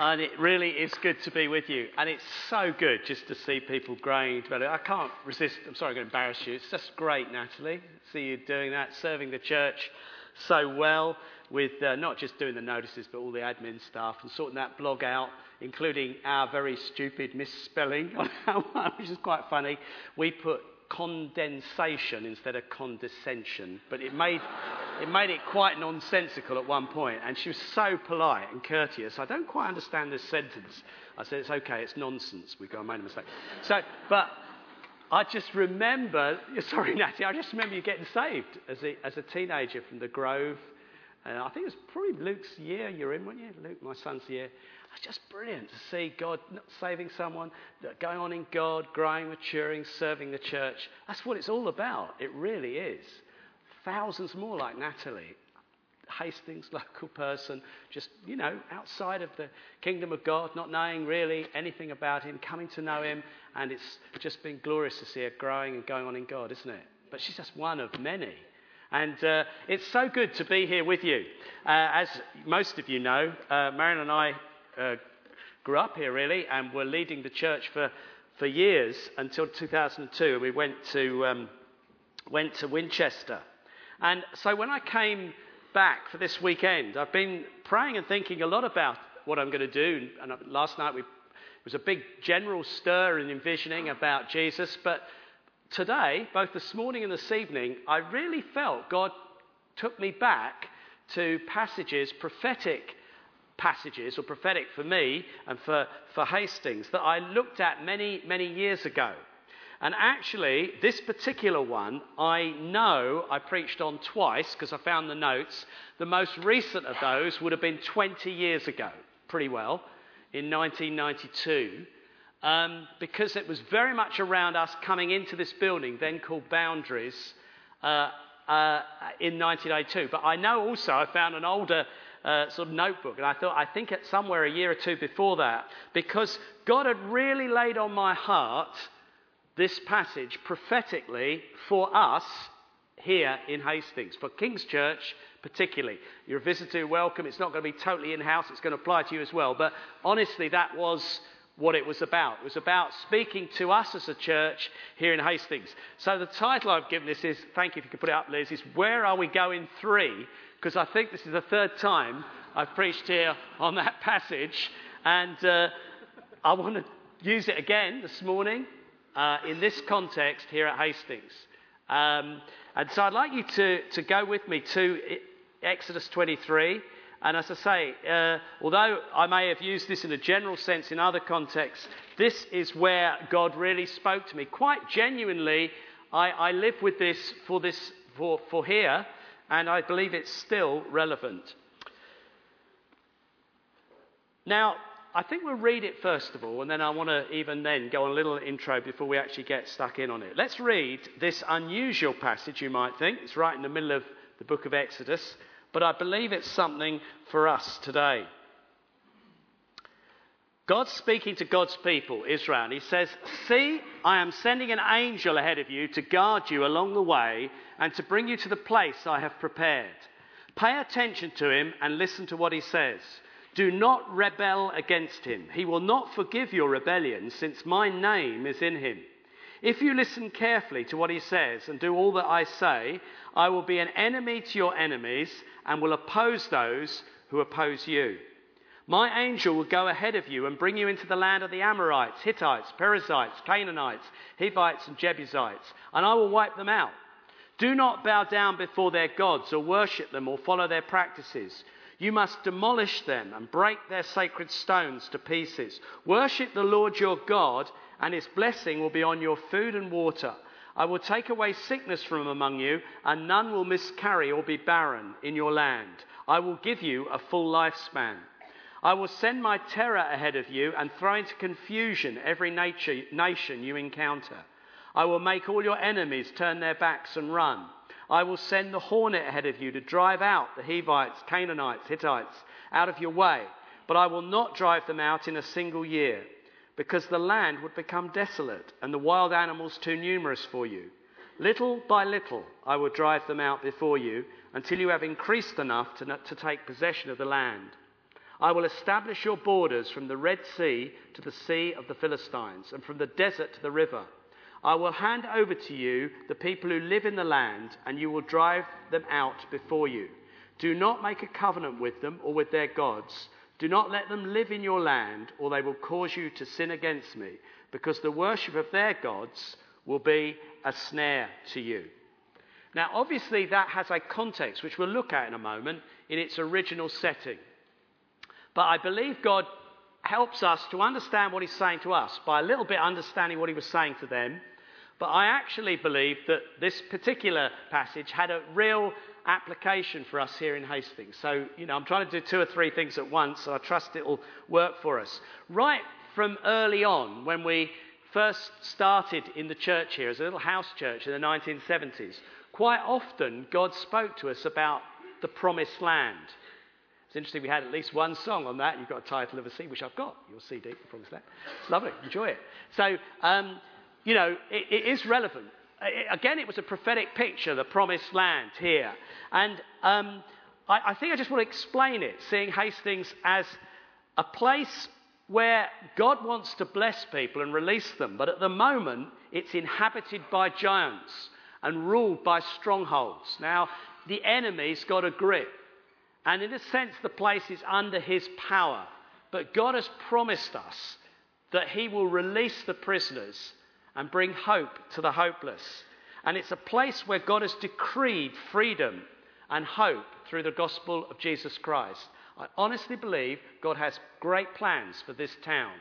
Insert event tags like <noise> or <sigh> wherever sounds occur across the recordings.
and it really is good to be with you. And it's so good just to see people growing better. I can't resist. I'm sorry, I'm going to embarrass you. It's just great, Natalie. See you doing that, serving the church so well with uh, not just doing the notices, but all the admin stuff and sorting that blog out, including our very stupid misspelling, <laughs> which is quite funny. We put condensation instead of condescension, but it made, it made it quite nonsensical at one point. and she was so polite and courteous. I don't quite understand this sentence. I said, It's okay, it's nonsense. We go, I made a mistake. So, but I just remember, <laughs> sorry, Natty, I just remember you getting saved as a, as a teenager from the Grove. And I think it was probably Luke's year you're in, weren't you? Luke, my son's year. It's just brilliant to see God saving someone, going on in God, growing, maturing, serving the church. That's what it's all about. It really is. Thousands more like Natalie. Hastings, <laughs> local person, just, you know, outside of the kingdom of God, not knowing really anything about Him, coming to know Him, and it's just been glorious to see her growing and going on in God, isn't it? But she's just one of many. And uh, it's so good to be here with you. Uh, as most of you know, uh, Marion and I uh, grew up here really and were leading the church for, for years until 2002. We went to, um, went to Winchester. And so when I came back for this weekend, I've been praying and thinking a lot about what I'm going to do. And last night we, it was a big general stir and envisioning about Jesus. But today, both this morning and this evening, I really felt God took me back to passages, prophetic passages, or prophetic for me and for, for Hastings, that I looked at many, many years ago. And actually, this particular one, I know I preached on twice because I found the notes. The most recent of those would have been 20 years ago, pretty well, in 1992. Um, because it was very much around us coming into this building, then called Boundaries, uh, uh, in 1982. But I know also I found an older uh, sort of notebook. And I thought, I think it's somewhere a year or two before that, because God had really laid on my heart this passage prophetically for us here in Hastings, for King's Church particularly. You're a visitor, welcome. It's not going to be totally in house, it's going to apply to you as well. But honestly, that was what it was about. It was about speaking to us as a church here in Hastings. So the title I've given this is, thank you if you could put it up, Liz, is Where Are We Going Three? because I think this is the third time I've preached here on that <laughs> passage, and uh, I want to use it again this morning uh, in this context here at Hastings. Um, and so I'd like you to, to go with me to Exodus 23. And as I say, uh, although I may have used this in a general sense in other contexts, this is where God really spoke to me. Quite genuinely, I, I live with this for, this for, for here and I believe it's still relevant. Now, I think we'll read it first of all, and then I want to even then go on a little intro before we actually get stuck in on it. Let's read this unusual passage, you might think. It's right in the middle of the book of Exodus, but I believe it's something for us today. God's speaking to God's people, Israel, and he says, See, I am sending an angel ahead of you to guard you along the way and to bring you to the place I have prepared. Pay attention to him and listen to what he says. Do not rebel against him. He will not forgive your rebellion, since my name is in him. If you listen carefully to what he says and do all that I say, I will be an enemy to your enemies and will oppose those who oppose you. My angel will go ahead of you and bring you into the land of the Amorites, Hittites, Perizzites, Canaanites, Hivites, and Jebusites, and I will wipe them out. Do not bow down before their gods or worship them or follow their practices. You must demolish them and break their sacred stones to pieces. Worship the Lord your God, and its blessing will be on your food and water. I will take away sickness from among you, and none will miscarry or be barren in your land. I will give you a full lifespan. I will send my terror ahead of you and throw into confusion every nature, nation you encounter. I will make all your enemies turn their backs and run. I will send the hornet ahead of you to drive out the Hivites, Canaanites, Hittites out of your way, but I will not drive them out in a single year. Because the land would become desolate and the wild animals too numerous for you. Little by little I will drive them out before you until you have increased enough to, to take possession of the land. I will establish your borders from the Red Sea to the Sea of the Philistines and from the desert to the river. I will hand over to you the people who live in the land, and you will drive them out before you. Do not make a covenant with them or with their gods do not let them live in your land, or they will cause you to sin against me, because the worship of their gods will be a snare to you. Now, obviously, that has a context which we'll look at in a moment in its original setting. But I believe God helps us to understand what He's saying to us by a little bit understanding what He was saying to them. But I actually believe that this particular passage had a real application for us here in Hastings. So, you know, I'm trying to do two or three things at once, so I trust it will work for us. Right from early on, when we first started in the church here as a little house church in the 1970s, quite often God spoke to us about the promised land. It's interesting, we had at least one song on that. You've got a title of a CD, which I've got, your CD, The Promised Land. It's lovely, enjoy it. So, um, you know, it, it is relevant again, it was a prophetic picture, the promised land here. And um, I, I think I just want to explain it, seeing Hastings as a place where God wants to bless people and release them, but at the moment it's inhabited by giants and ruled by strongholds. Now, the enemy's got a grip, and in a sense, the place is under his power. But God has promised us that he will release the prisoners and bring hope to the hopeless. And it's a place where God has decreed freedom and hope through the gospel of Jesus Christ. I honestly believe God has great plans for this town.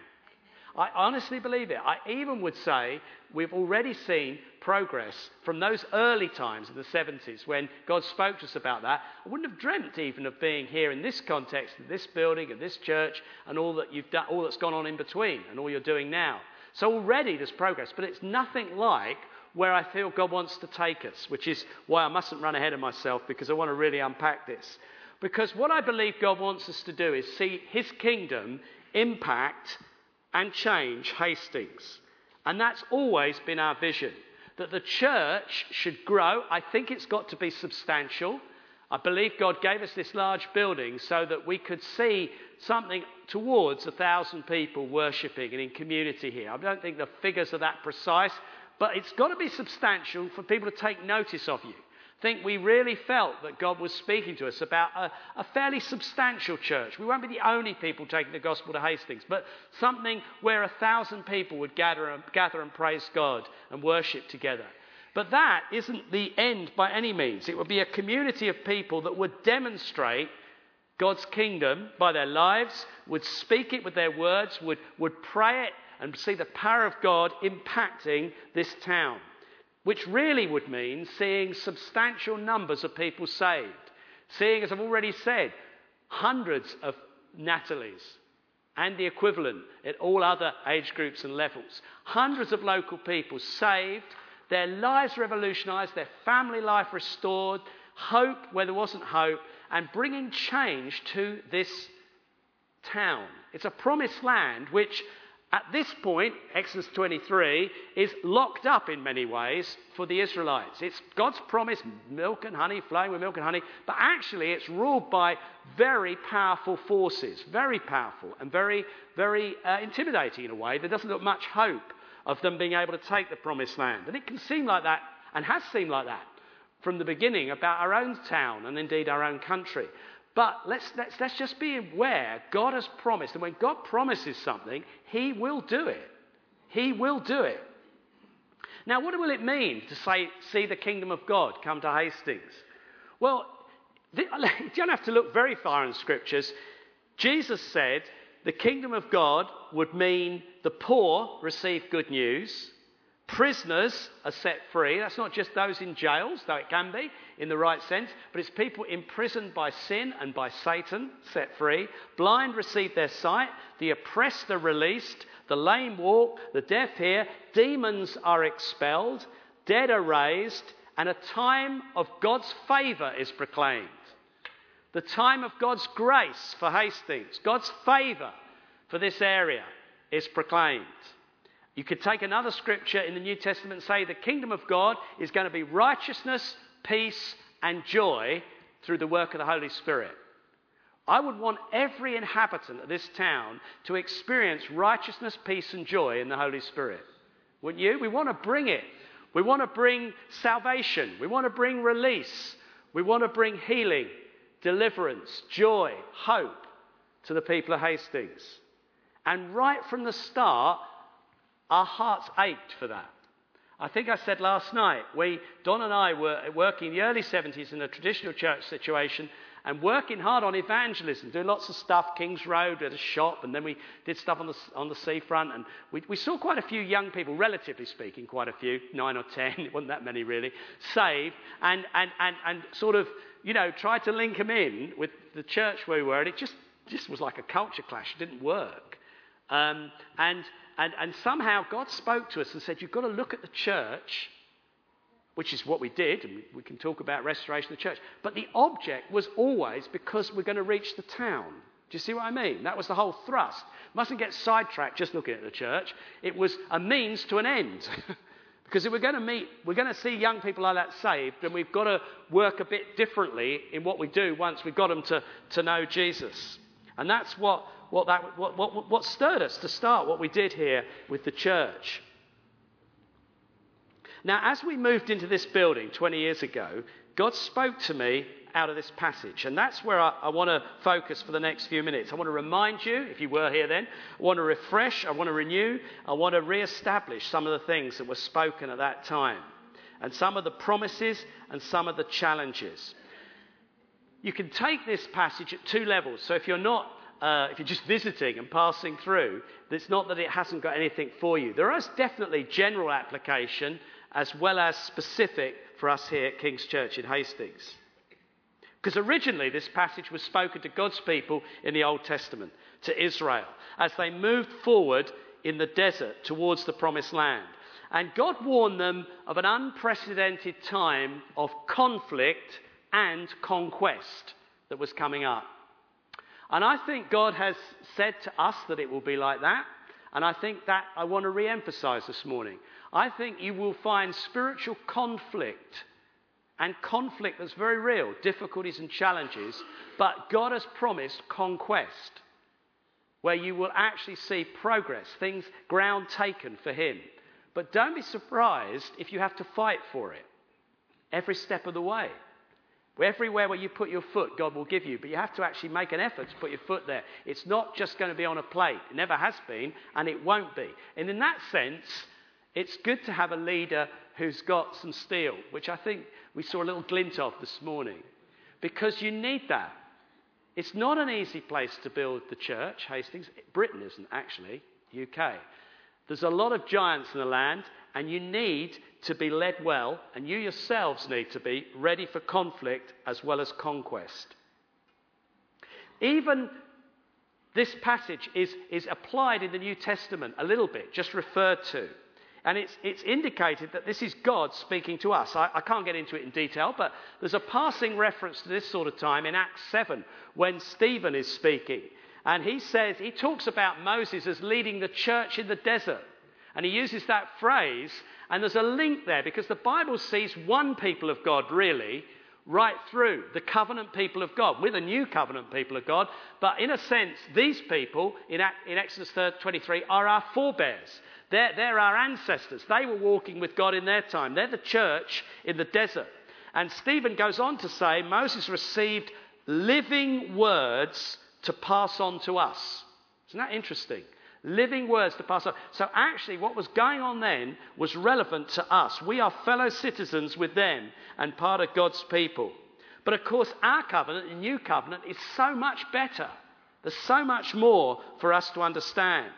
I honestly believe it. I even would say we've already seen progress from those early times in the 70s when God spoke to us about that. I wouldn't have dreamt even of being here in this context, in this building, in this church, and all that you've done, all that's gone on in between, and all you're doing now. So already there's progress, but it's nothing like where I feel God wants to take us, which is why I mustn't run ahead of myself because I want to really unpack this. Because what I believe God wants us to do is see His kingdom impact and change Hastings. And that's always been our vision. That the church should grow. I think it's got to be substantial. I believe God gave us this large building so that we could see something towards a thousand people worshipping and in community here. I don't think the figures are that precise, but it's got to be substantial for people to take notice of you. I think we really felt that God was speaking to us about a, a, fairly substantial church. We won't be the only people taking the gospel to Hastings, but something where a thousand people would gather and, gather and praise God and worship together. But that isn't the end by any means. It would be a community of people that would demonstrate God's kingdom by their lives, would speak it with their words, would, would pray it, and see the power of God impacting this town. Which really would mean seeing substantial numbers of people saved. Seeing, as I've already said, hundreds of Natalies and the equivalent at all other age groups and levels. Hundreds of local people saved their lives revolutionized, their family life restored, hope where there wasn't hope, and bringing change to this town. It's a promised land which, at this point, Exodus 23, is locked up in many ways for the Israelites. It's God's promise, milk and honey, flowing with milk and honey, but actually it's ruled by very powerful forces, very powerful and very, very uh, intimidating in a way. There doesn't look much hope of them being able to take the promised land. And it can seem like that, and has seemed like that from the beginning about our own town and indeed our own country. But let's, let's, let's just be aware God has promised, and when God promises something, He will do it. He will do it. Now, what will it mean to say, see the kingdom of God come to Hastings? Well, <laughs> you don't have to look very far in scriptures. Jesus said the kingdom of God would mean the poor receive good news, prisoners are set free. That's not just those in jails, though it can be in the right sense, but it's people imprisoned by sin and by Satan set free. Blind receive their sight, the oppressed are released, the lame walk, the deaf hear, demons are expelled, dead are raised, and a time of God's favour is proclaimed the time of God's grace for Hastings, God's favour for this area. is proclaimed. You could take another scripture in the New Testament and say the kingdom of God is going to be righteousness, peace, and joy through the work of the Holy Spirit. I would want every inhabitant of this town to experience righteousness, peace, and joy in the Holy Spirit. Wouldn't you? We want to bring it. We want to bring salvation. We want to bring release. We want to bring healing, deliverance, joy, hope to the people of Hastings. And right from the start, our hearts ached for that. I think I said last night, we, Don and I were working in the early 70s in a traditional church situation and working hard on evangelism, doing lots of stuff. Kings Road, we had a shop, and then we did stuff on the, on the seafront. And we, we saw quite a few young people, relatively speaking, quite a few, nine or ten, <laughs> it wasn't that many really, saved, and, and, and, and sort of, you know, tried to link them in with the church where we were. And it just, just was like a culture clash, it didn't work. Um, and, and, and somehow God spoke to us and said, You've got to look at the church which is what we did, and we can talk about restoration of the church. But the object was always because we're going to reach the town. Do you see what I mean? That was the whole thrust. Mustn't get sidetracked just looking at the church. It was a means to an end. <laughs> because if we're going to meet, we're going to see young people like that saved, then we've got to work a bit differently in what we do once we've got them to, to know Jesus. And that's what, what, that, what, what, what stirred us to start what we did here with the church. Now, as we moved into this building 20 years ago, God spoke to me out of this passage. And that's where I, I want to focus for the next few minutes. I want to remind you, if you were here then, I want to refresh, I want to renew, I want to re establish some of the things that were spoken at that time, and some of the promises and some of the challenges. You can take this passage at two levels. So if you're not uh, if you're just visiting and passing through, it's not that it hasn't got anything for you. There is definitely general application as well as specific for us here at King's Church in Hastings. Because originally this passage was spoken to God's people in the Old Testament, to Israel, as they moved forward in the desert towards the promised land. And God warned them of an unprecedented time of conflict and conquest that was coming up. And I think God has said to us that it will be like that. And I think that I want to re emphasize this morning. I think you will find spiritual conflict and conflict that's very real, difficulties and challenges, but God has promised conquest, where you will actually see progress, things, ground taken for Him. But don't be surprised if you have to fight for it every step of the way. Everywhere where you put your foot, God will give you, but you have to actually make an effort to put your foot there. It's not just going to be on a plate. It never has been, and it won't be. And in that sense, it's good to have a leader who's got some steel, which I think we saw a little glint of this morning, because you need that. It's not an easy place to build the church, Hastings. Britain isn't actually, UK. There's a lot of giants in the land, and you need to be led well, and you yourselves need to be ready for conflict as well as conquest. Even this passage is, is applied in the New Testament a little bit, just referred to. And it's, it's indicated that this is God speaking to us. I, I can't get into it in detail, but there's a passing reference to this sort of time in Acts 7 when Stephen is speaking. And he says, he talks about Moses as leading the church in the desert. And he uses that phrase, and there's a link there because the Bible sees one people of God, really, right through the covenant people of God. We're the new covenant people of God, but in a sense, these people in, in Exodus 23 are our forebears. They're, they're our ancestors. They were walking with God in their time. They're the church in the desert. And Stephen goes on to say Moses received living words to pass on to us. Isn't that interesting? Living words to pass on. So, actually, what was going on then was relevant to us. We are fellow citizens with them and part of God's people. But of course, our covenant, the new covenant, is so much better. There's so much more for us to understand.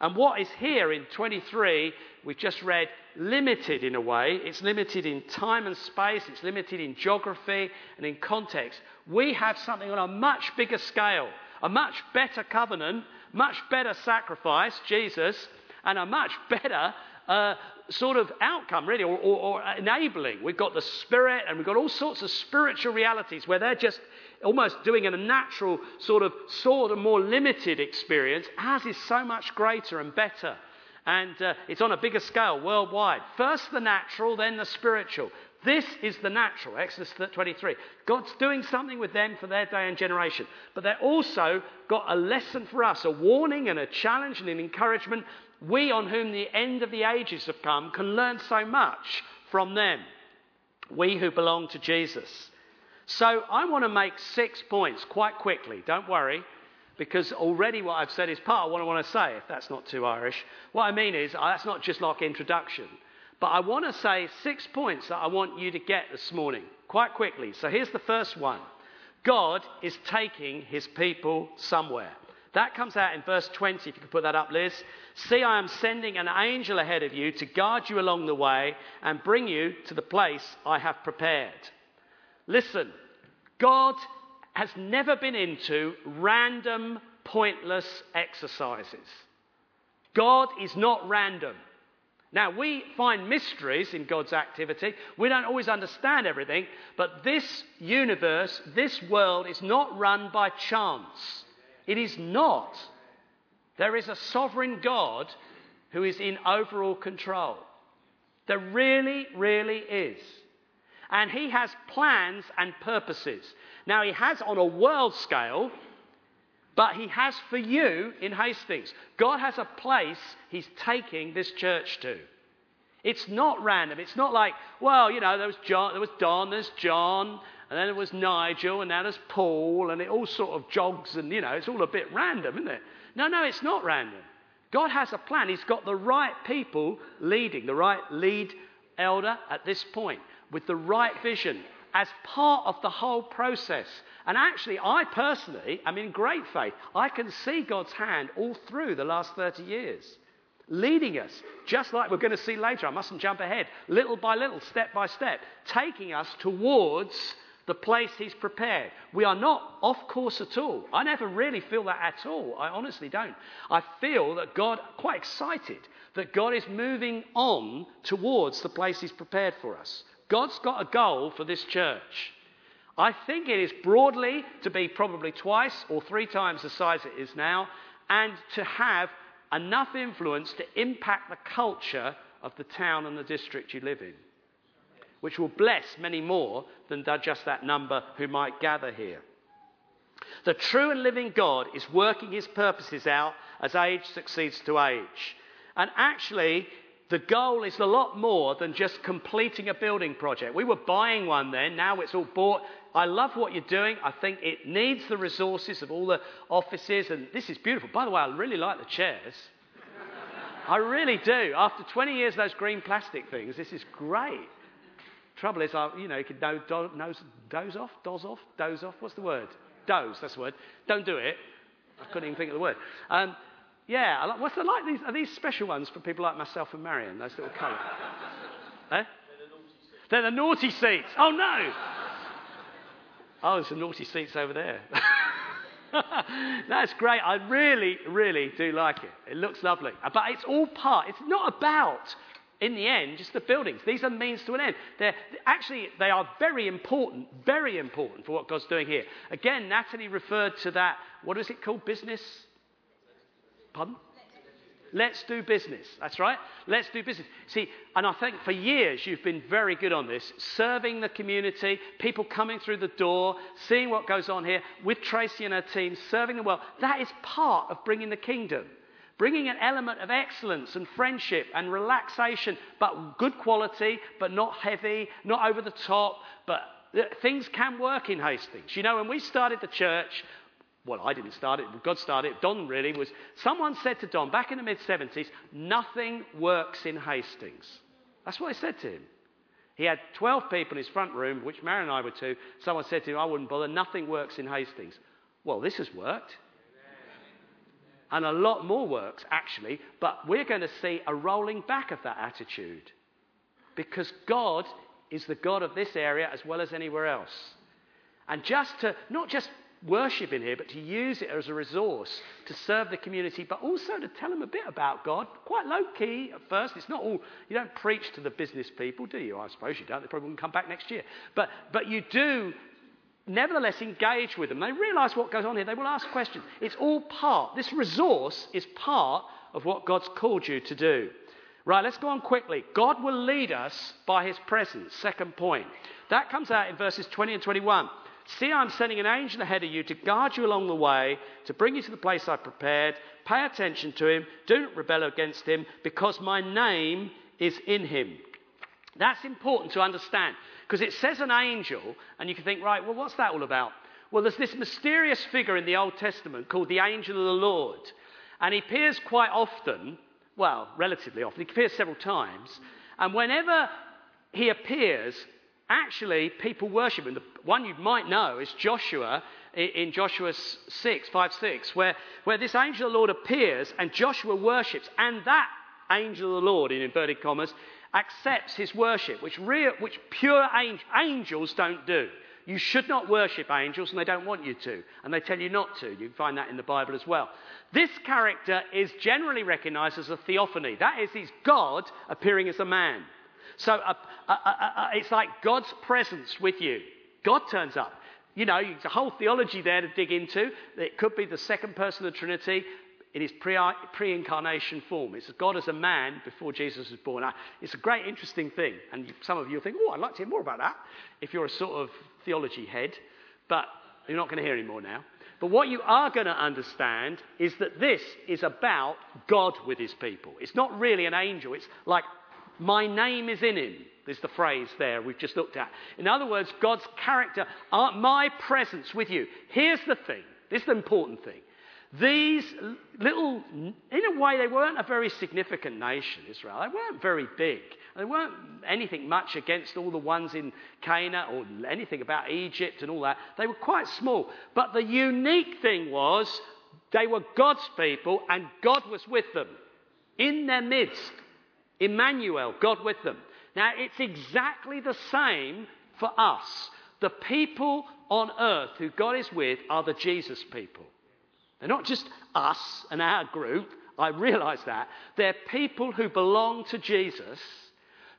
And what is here in 23, we've just read, limited in a way. It's limited in time and space, it's limited in geography and in context. We have something on a much bigger scale, a much better covenant, much better sacrifice, Jesus, and a much <laughs> better uh, sort of outcome, really, or, or, or enabling. We've got the spirit, and we've got all sorts of spiritual realities where they're just almost doing a natural, sort of, sort of more limited experience. Ours is so much greater and better. And uh, it's on a bigger scale worldwide. First the natural, then the spiritual. This is the natural, Exodus 23. God's doing something with them for their day and generation. But they're also got a lesson for us, a warning and a challenge and an encouragement. We, on whom the end of the ages have come, can learn so much from them. We who belong to Jesus. So I want to make six points quite quickly. Don't worry, because already what I've said is part of what I want to say, if that's not too Irish. What I mean is, uh, that's not just like introduction. But I want to say six points that I want you to get this morning quite quickly. So here's the first one God is taking his people somewhere. That comes out in verse 20, if you could put that up, Liz. See, I am sending an angel ahead of you to guard you along the way and bring you to the place I have prepared. Listen, God has never been into random, pointless exercises. God is not random. Now, we find mysteries in God's activity. We don't always understand everything, but this universe, this world, is not run by chance. It is not. There is a sovereign God who is in overall control. There really, really is. And He has plans and purposes. Now, He has on a world scale, but He has for you in Hastings. God has a place He's taking this church to. It's not random. It's not like, well, you know, there was John, there was Don, there's John, and then there was Nigel, and now there's Paul, and it all sort of jogs, and you know, it's all a bit random, isn't it? No, no, it's not random. God has a plan. He's got the right people leading, the right lead elder at this point, with the right vision as part of the whole process. And actually, I personally am in great faith. I can see God's hand all through the last 30 years, leading us, just like we're going to see later. I mustn't jump ahead, little by little, step by step, taking us towards the place He's prepared. We are not off course at all. I never really feel that at all. I honestly don't. I feel that God, quite excited, that God is moving on towards the place He's prepared for us. God's got a goal for this church. I think it is broadly to be probably twice or three times the size it is now, and to have enough influence to impact the culture of the town and the district you live in, which will bless many more than just that number who might gather here. The true and living God is working his purposes out as age succeeds to age. And actually, the goal is a lot more than just completing a building project. We were buying one then, now it's all bought. I love what you're doing. I think it needs the resources of all the offices, and this is beautiful. By the way, I really like the chairs. I really do. After 20 years of those green plastic things, this is great. Trouble is, I, you know, you could do, do, nose, doze off, doze off, doze off. What's the word? Doze, that's the word. Don't do it. I couldn't even think of the word. Um, yeah, like, what's the like? These, are these special ones for people like myself and Marion? Those little colours. eh? They're the naughty seats. Oh no! Oh, there's some naughty seats over there. <laughs> That's great. I really, really do like it. It looks lovely. But it's all part. It's not about, in the end, just the buildings. These are means to an end. They're, actually, they are very important, very important for what God's doing here. Again, Natalie referred to that, what is it called? Business Pardon? Let's do business. That's right. Let's do business. See, and I think for years you've been very good on this, serving the community, people coming through the door, seeing what goes on here with Tracy and her team, serving the world. That is part of bringing the kingdom. Bringing an element of excellence and friendship and relaxation, but good quality, but not heavy, not over the top, but uh, things can work in Hastings. You know, when we started the church, well, I didn't start it, God started it. Don really was. Someone said to Don back in the mid 70s, nothing works in Hastings. That's what I said to him. He had 12 people in his front room, which Mary and I were two. Someone said to him, I wouldn't bother, nothing works in Hastings. Well, this has worked. And a lot more works, actually, but we're going to see a rolling back of that attitude. Because God is the God of this area as well as anywhere else. And just to, not just worship in here, but to use it as a resource to serve the community, but also to tell them a bit about God. Quite low key at first. It's not all, you don't preach to the business people, do you? I suppose you don't. They probably won't come back next year. But, but you do nevertheless engage with them. They realize what goes on here. They will ask questions. It's all part, this resource is part of what God's called you to do. Right, let's go on quickly. God will lead us by his presence. Second point. That comes out in verses 20 and 21. See, I'm sending an angel ahead of you to guard you along the way, to bring you to the place I've prepared. Pay attention to him. Do not rebel against him, because my name is in him. That's important to understand, because it says an angel, and you can think, right, well, what's that all about? Well, there's this mysterious figure in the Old Testament called the angel of the Lord, and he appears quite often, well, relatively often, he appears several times, and whenever he appears, actually people worship him. The one you might know is Joshua in Joshua 6, 5, 6, where, where this angel of the Lord appears and Joshua worships, and that angel of the Lord, in inverted commas, accepts his worship, which, real, which pure angels don't do. You should not worship angels, and they don't want you to, and they tell you not to. You find that in the Bible as well. This character is generally recognized as a theophany. That is, he's God appearing as a man. So uh, uh, uh, it's like God's presence with you. God turns up. You know, there's a whole theology there to dig into. It could be the second person of the Trinity in his pre incarnation form. It's God as a man before Jesus was born. It's a great, interesting thing. And some of you will think, oh, I'd like to hear more about that if you're a sort of theology head. But you're not going to hear any more now. But what you are going to understand is that this is about God with his people. It's not really an angel. It's like my name is in him, is the phrase there we've just looked at. In other words, God's character, uh, my presence with you. Here's the thing this is the important thing. These little, in a way, they weren't a very significant nation, Israel. They weren't very big. They weren't anything much against all the ones in Canaan or anything about Egypt and all that. They were quite small. But the unique thing was they were God's people and God was with them in their midst. Emmanuel, God with them. Now, it's exactly the same for us. The people on earth who God is with are the Jesus people. They're not just us and our group. I realize that. They're people who belong to Jesus,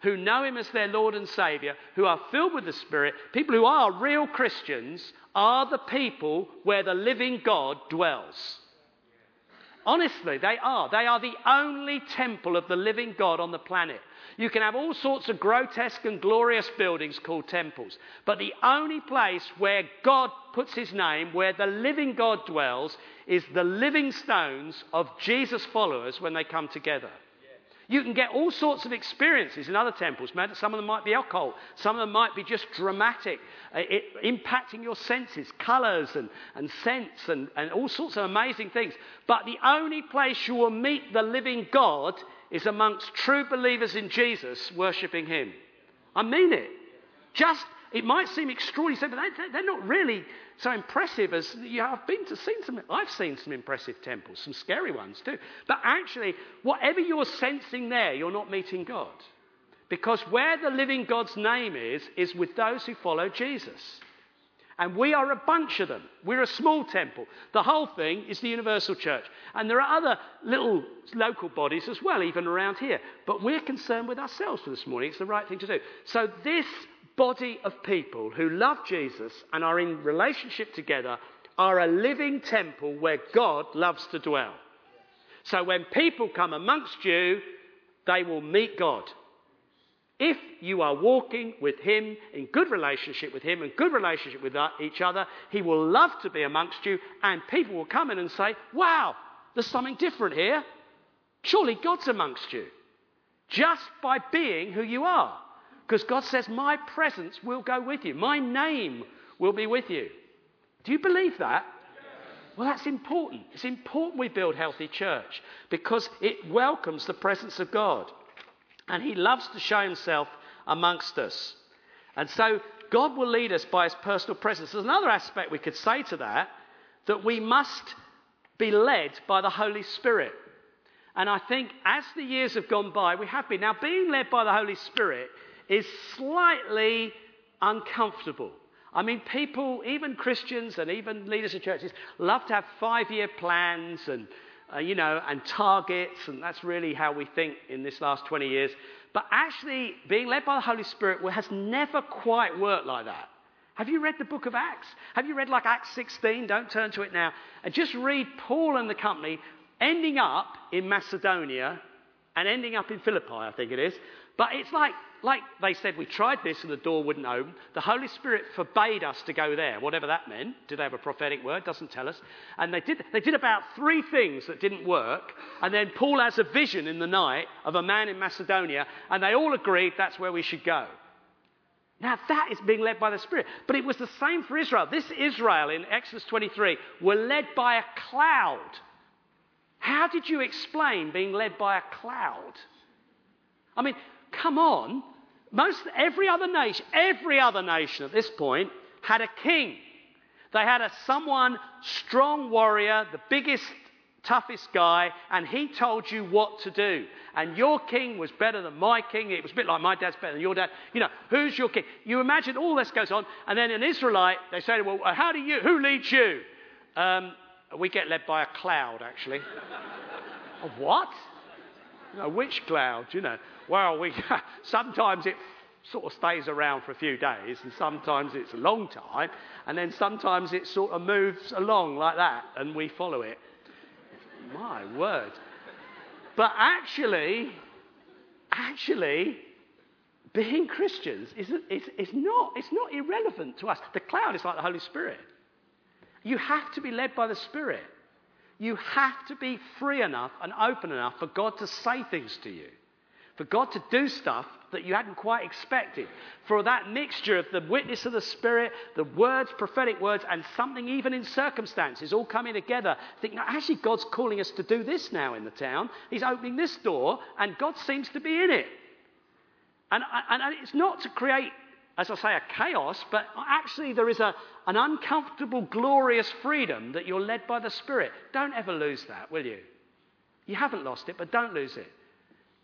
who know Him as their Lord and Savior, who are filled with the Spirit. People who are real Christians are the people where the living God dwells. Honestly, they are. They are the only temple of the living God on the planet. You can have all sorts of grotesque and glorious buildings called temples, but the only place where God puts his name, where the living God dwells, is the living stones of Jesus' followers when they come together. You can get all sorts of experiences in other temples. Some of them might be occult, some of them might be just dramatic, uh, it, impacting your senses, colours and, and scents and, and all sorts of amazing things. But the only place you will meet the living God is amongst true believers in Jesus worshipping Him. I mean it. Just, it might seem extraordinary, but they're not really so impressive as yeah, I've been to seen some. I've seen some impressive temples, some scary ones too. But actually, whatever you're sensing there, you're not meeting God, because where the living God's name is is with those who follow Jesus. And we are a bunch of them. We're a small temple. The whole thing is the universal church. And there are other little local bodies as well, even around here. But we're concerned with ourselves for this morning. It's the right thing to do. So this body of people who love Jesus and are in relationship together are a living temple where God loves to dwell. So when people come amongst you, they will meet God. If you are walking with Him in good relationship with Him and good relationship with each other, He will love to be amongst you, and people will come in and say, Wow, there's something different here. Surely God's amongst you. Just by being who you are. Because God says, My presence will go with you, my name will be with you. Do you believe that? Well, that's important. It's important we build healthy church because it welcomes the presence of God. And He loves to show Himself amongst us. And so God will lead us by His personal presence. There's another aspect we could say to that that we must be led by the Holy Spirit. And I think as the years have gone by, we have been. Now, being led by the Holy Spirit is slightly uncomfortable. I mean, people, even Christians and even leaders of churches, love to have five year plans and, uh, you know, and targets, and that's really how we think in this last 20 years. But actually, being led by the Holy Spirit has never quite worked like that. Have you read the book of Acts? Have you read like Acts 16? Don't turn to it now. And just read Paul and the company ending up in Macedonia and ending up in Philippi, I think it is. But it's like like they said, we tried this and the door wouldn't open. The Holy Spirit forbade us to go there, whatever that meant. Did they have a prophetic word? Doesn't tell us. And they did, they did about three things that didn't work. And then Paul has a vision in the night of a man in Macedonia, and they all agreed that's where we should go. Now, that is being led by the Spirit. But it was the same for Israel. This Israel in Exodus 23 were led by a cloud. How did you explain being led by a cloud? I mean, come on. Most every other nation, every other nation at this point had a king. They had a someone strong warrior, the biggest, toughest guy, and he told you what to do. And your king was better than my king. It was a bit like my dad's better than your dad. You know, who's your king? You imagine all this goes on, and then an Israelite, they say, well, how do you, who leads you? Um, we get led by a cloud, actually. <laughs> a what? You know, which cloud? You know, well, we, <laughs> sometimes it sort of stays around for a few days, and sometimes it's a long time, and then sometimes it sort of moves along like that, and we follow it. My word. But actually, actually, being Christians is, is, is, not, it's not irrelevant to us. The cloud is like the Holy Spirit. You have to be led by the Spirit. You have to be free enough and open enough for God to say things to you for God to do stuff that you hadn't quite expected. For that mixture of the witness of the Spirit, the words, prophetic words, and something even in circumstances all coming together. Think, no, actually, God's calling us to do this now in the town. He's opening this door, and God seems to be in it. And, and, and it's not to create, as I say, a chaos, but actually, there is a, an uncomfortable, glorious freedom that you're led by the Spirit. Don't ever lose that, will you? You haven't lost it, but don't lose it.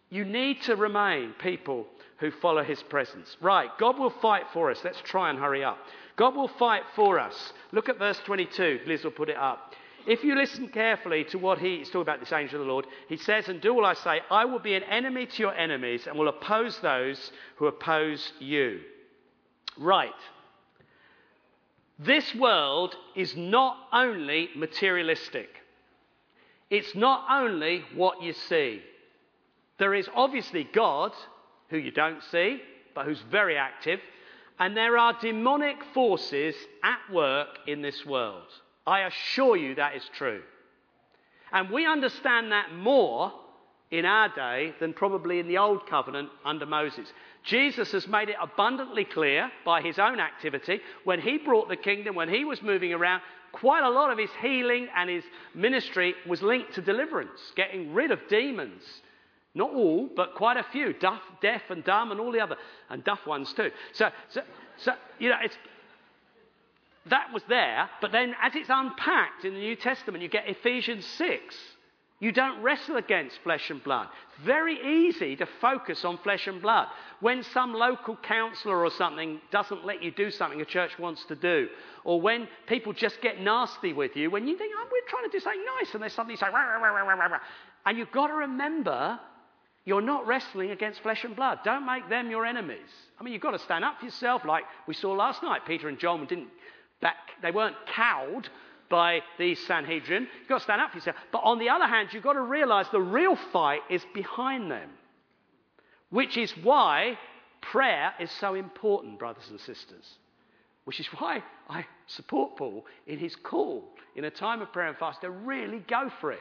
You need to remain people who follow his presence. Right, God will fight for us. Let's try and hurry up. God will fight for us. Look at verse 22. Liz will put it up. If you listen carefully to what he, he's talking about this angel of the Lord, he says, And do all I say, I will be an enemy to your enemies and will oppose those who oppose you. Right. This world is not only materialistic, it's not only what you see. There is obviously God, who you don't see, but who's very active, and there are demonic forces at work in this world. I assure you that is true. And we understand that more in our day than probably in the Old Covenant under Moses. Jesus has made it abundantly clear by his own activity when he brought the kingdom, when he was moving around, quite a lot of his healing and his ministry was linked to deliverance, getting rid of demons, not all, but quite a few. Deaf, deaf and dumb and all the other, and deaf ones too. So, so, so you know, it's, that was there, but then as it's unpacked in the New Testament, you get Ephesians 6. You don't wrestle against flesh and blood. Very easy to focus on flesh and blood. When some local councillor or something doesn't let you do something a church wants to do, or when people just get nasty with you, when you think, oh, we're trying to do something nice, and they suddenly say, rah, rah, rah, and you've got to remember you're not wrestling against flesh and blood. Don't make them your enemies. I mean, you've got to stand up for yourself, like we saw last night. Peter and John didn't back, they weren't cowed by the Sanhedrin. You've got to stand up for yourself. But on the other hand, you've got to realize the real fight is behind them, which is why prayer is so important, brothers and sisters. Which is why I support Paul in his call in a time of prayer and fast to really go for it.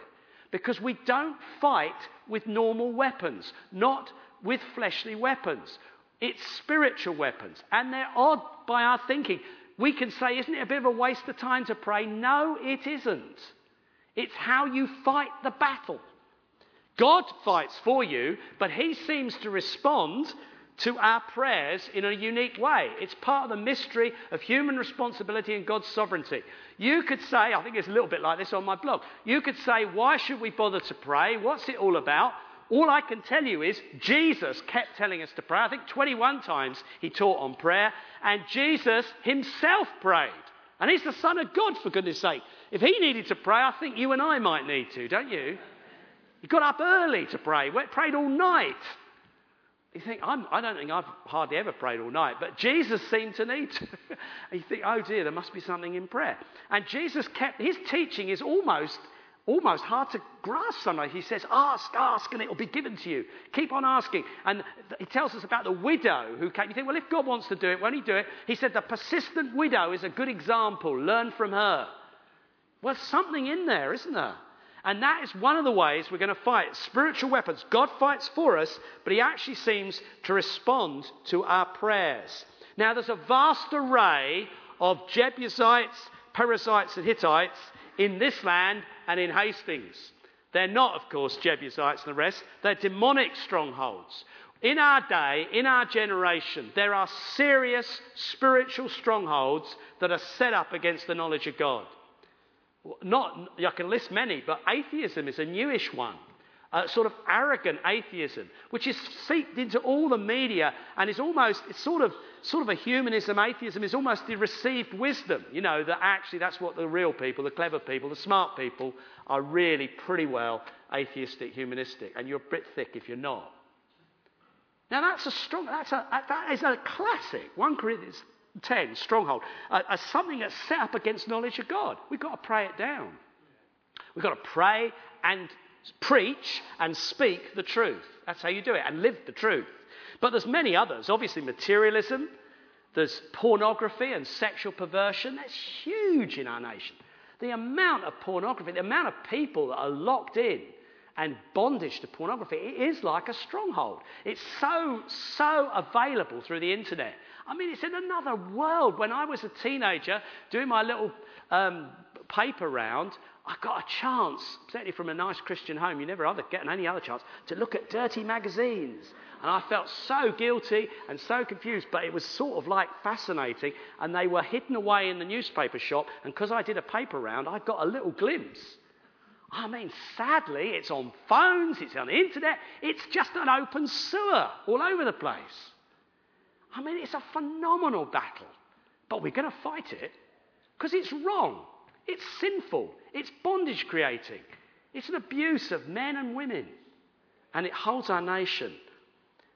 Because we don't fight with normal weapons, not with fleshly weapons. It's spiritual weapons. And they're odd by our thinking. We can say, isn't it a bit of a waste of time to pray? No, it isn't. It's how you fight the battle. God fights for you, but He seems to respond to our prayers in a unique way. It's part of the mystery of human responsibility and God's sovereignty. You could say, I think it's a little bit like this on my blog. You could say, why should we bother to pray? What's it all about? All I can tell you is Jesus kept telling us to pray. I think 21 times he taught on prayer, and Jesus himself prayed. And he's the Son of God, for goodness sake. If he needed to pray, I think you and I might need to, don't you? He got up early to pray, prayed all night. You think, I'm, I do not think I've hardly ever prayed all night, but Jesus seemed to need to. <laughs> you think, oh dear, there must be something in prayer. And Jesus kept, his teaching is almost, almost hard to grasp sometimes. He says, ask, ask, and it will be given to you. Keep on asking. And he tells us about the widow who came. You think, well, if God wants to do it, won't he do it? He said, the persistent widow is a good example. Learn from her. Well, something in there, isn't there? And that is one of the ways we're going to fight spiritual weapons. God fights for us, but He actually seems to respond to our prayers. Now, there's a vast array of Jebusites, Perizzites, and Hittites in this land and in Hastings. They're not, of course, Jebusites and the rest, they're demonic strongholds. In our day, in our generation, there are serious spiritual strongholds that are set up against the knowledge of God. Not, I can list many, but atheism is a newish one. A sort of arrogant atheism, which is seeped into all the media and is almost, it's sort of, sort of a humanism. Atheism is almost the received wisdom. You know, that actually that's what the real people, the clever people, the smart people are really pretty well atheistic, humanistic. And you're a bit thick if you're not. Now that's a strong, that's a, that is a classic. 1 Corinthians 10, stronghold, uh, as something that's set up against knowledge of God. We've got to pray it down. We've got to pray and preach and speak the truth. That's how you do it, and live the truth. But there's many others. Obviously, materialism, there's pornography and sexual perversion. That's huge in our nation. The amount of pornography, the amount of people that are locked in and bondage to pornography, it is like a stronghold. It's so, so available through the internet. I mean, it's in another world. When I was a teenager doing my little um, paper round, I got a chance, certainly from a nice Christian home, you never other, get any other chance, to look at dirty magazines. And I felt so guilty and so confused, but it was sort of like fascinating. And they were hidden away in the newspaper shop. And because I did a paper round, I got a little glimpse. I mean, sadly, it's on phones, it's on the internet, it's just an open sewer all over the place. I mean, it's a phenomenal battle. But we're going to fight it because it's wrong. It's sinful. It's bondage creating. It's an abuse of men and women. And it holds our nation.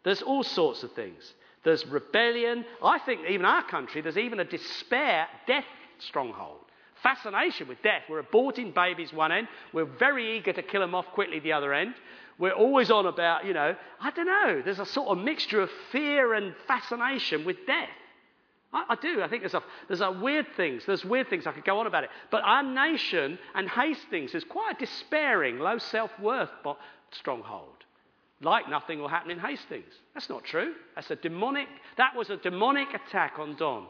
There's all sorts of things. There's rebellion. I think even our country, there's even a despair, death stronghold. Fascination with death. We're aborting babies one end. We're very eager to kill them off quickly the other end. We're always on about, you know, I don't know, there's a sort of mixture of fear and fascination with death. I, I, do. I think there's a, there's a weird things. There's weird things. I could go on about it. But our nation and Hastings is quite a despairing, low self worth stronghold. Like nothing will happen in Hastings. That's not true. That's a demonic, that was a demonic attack on Don.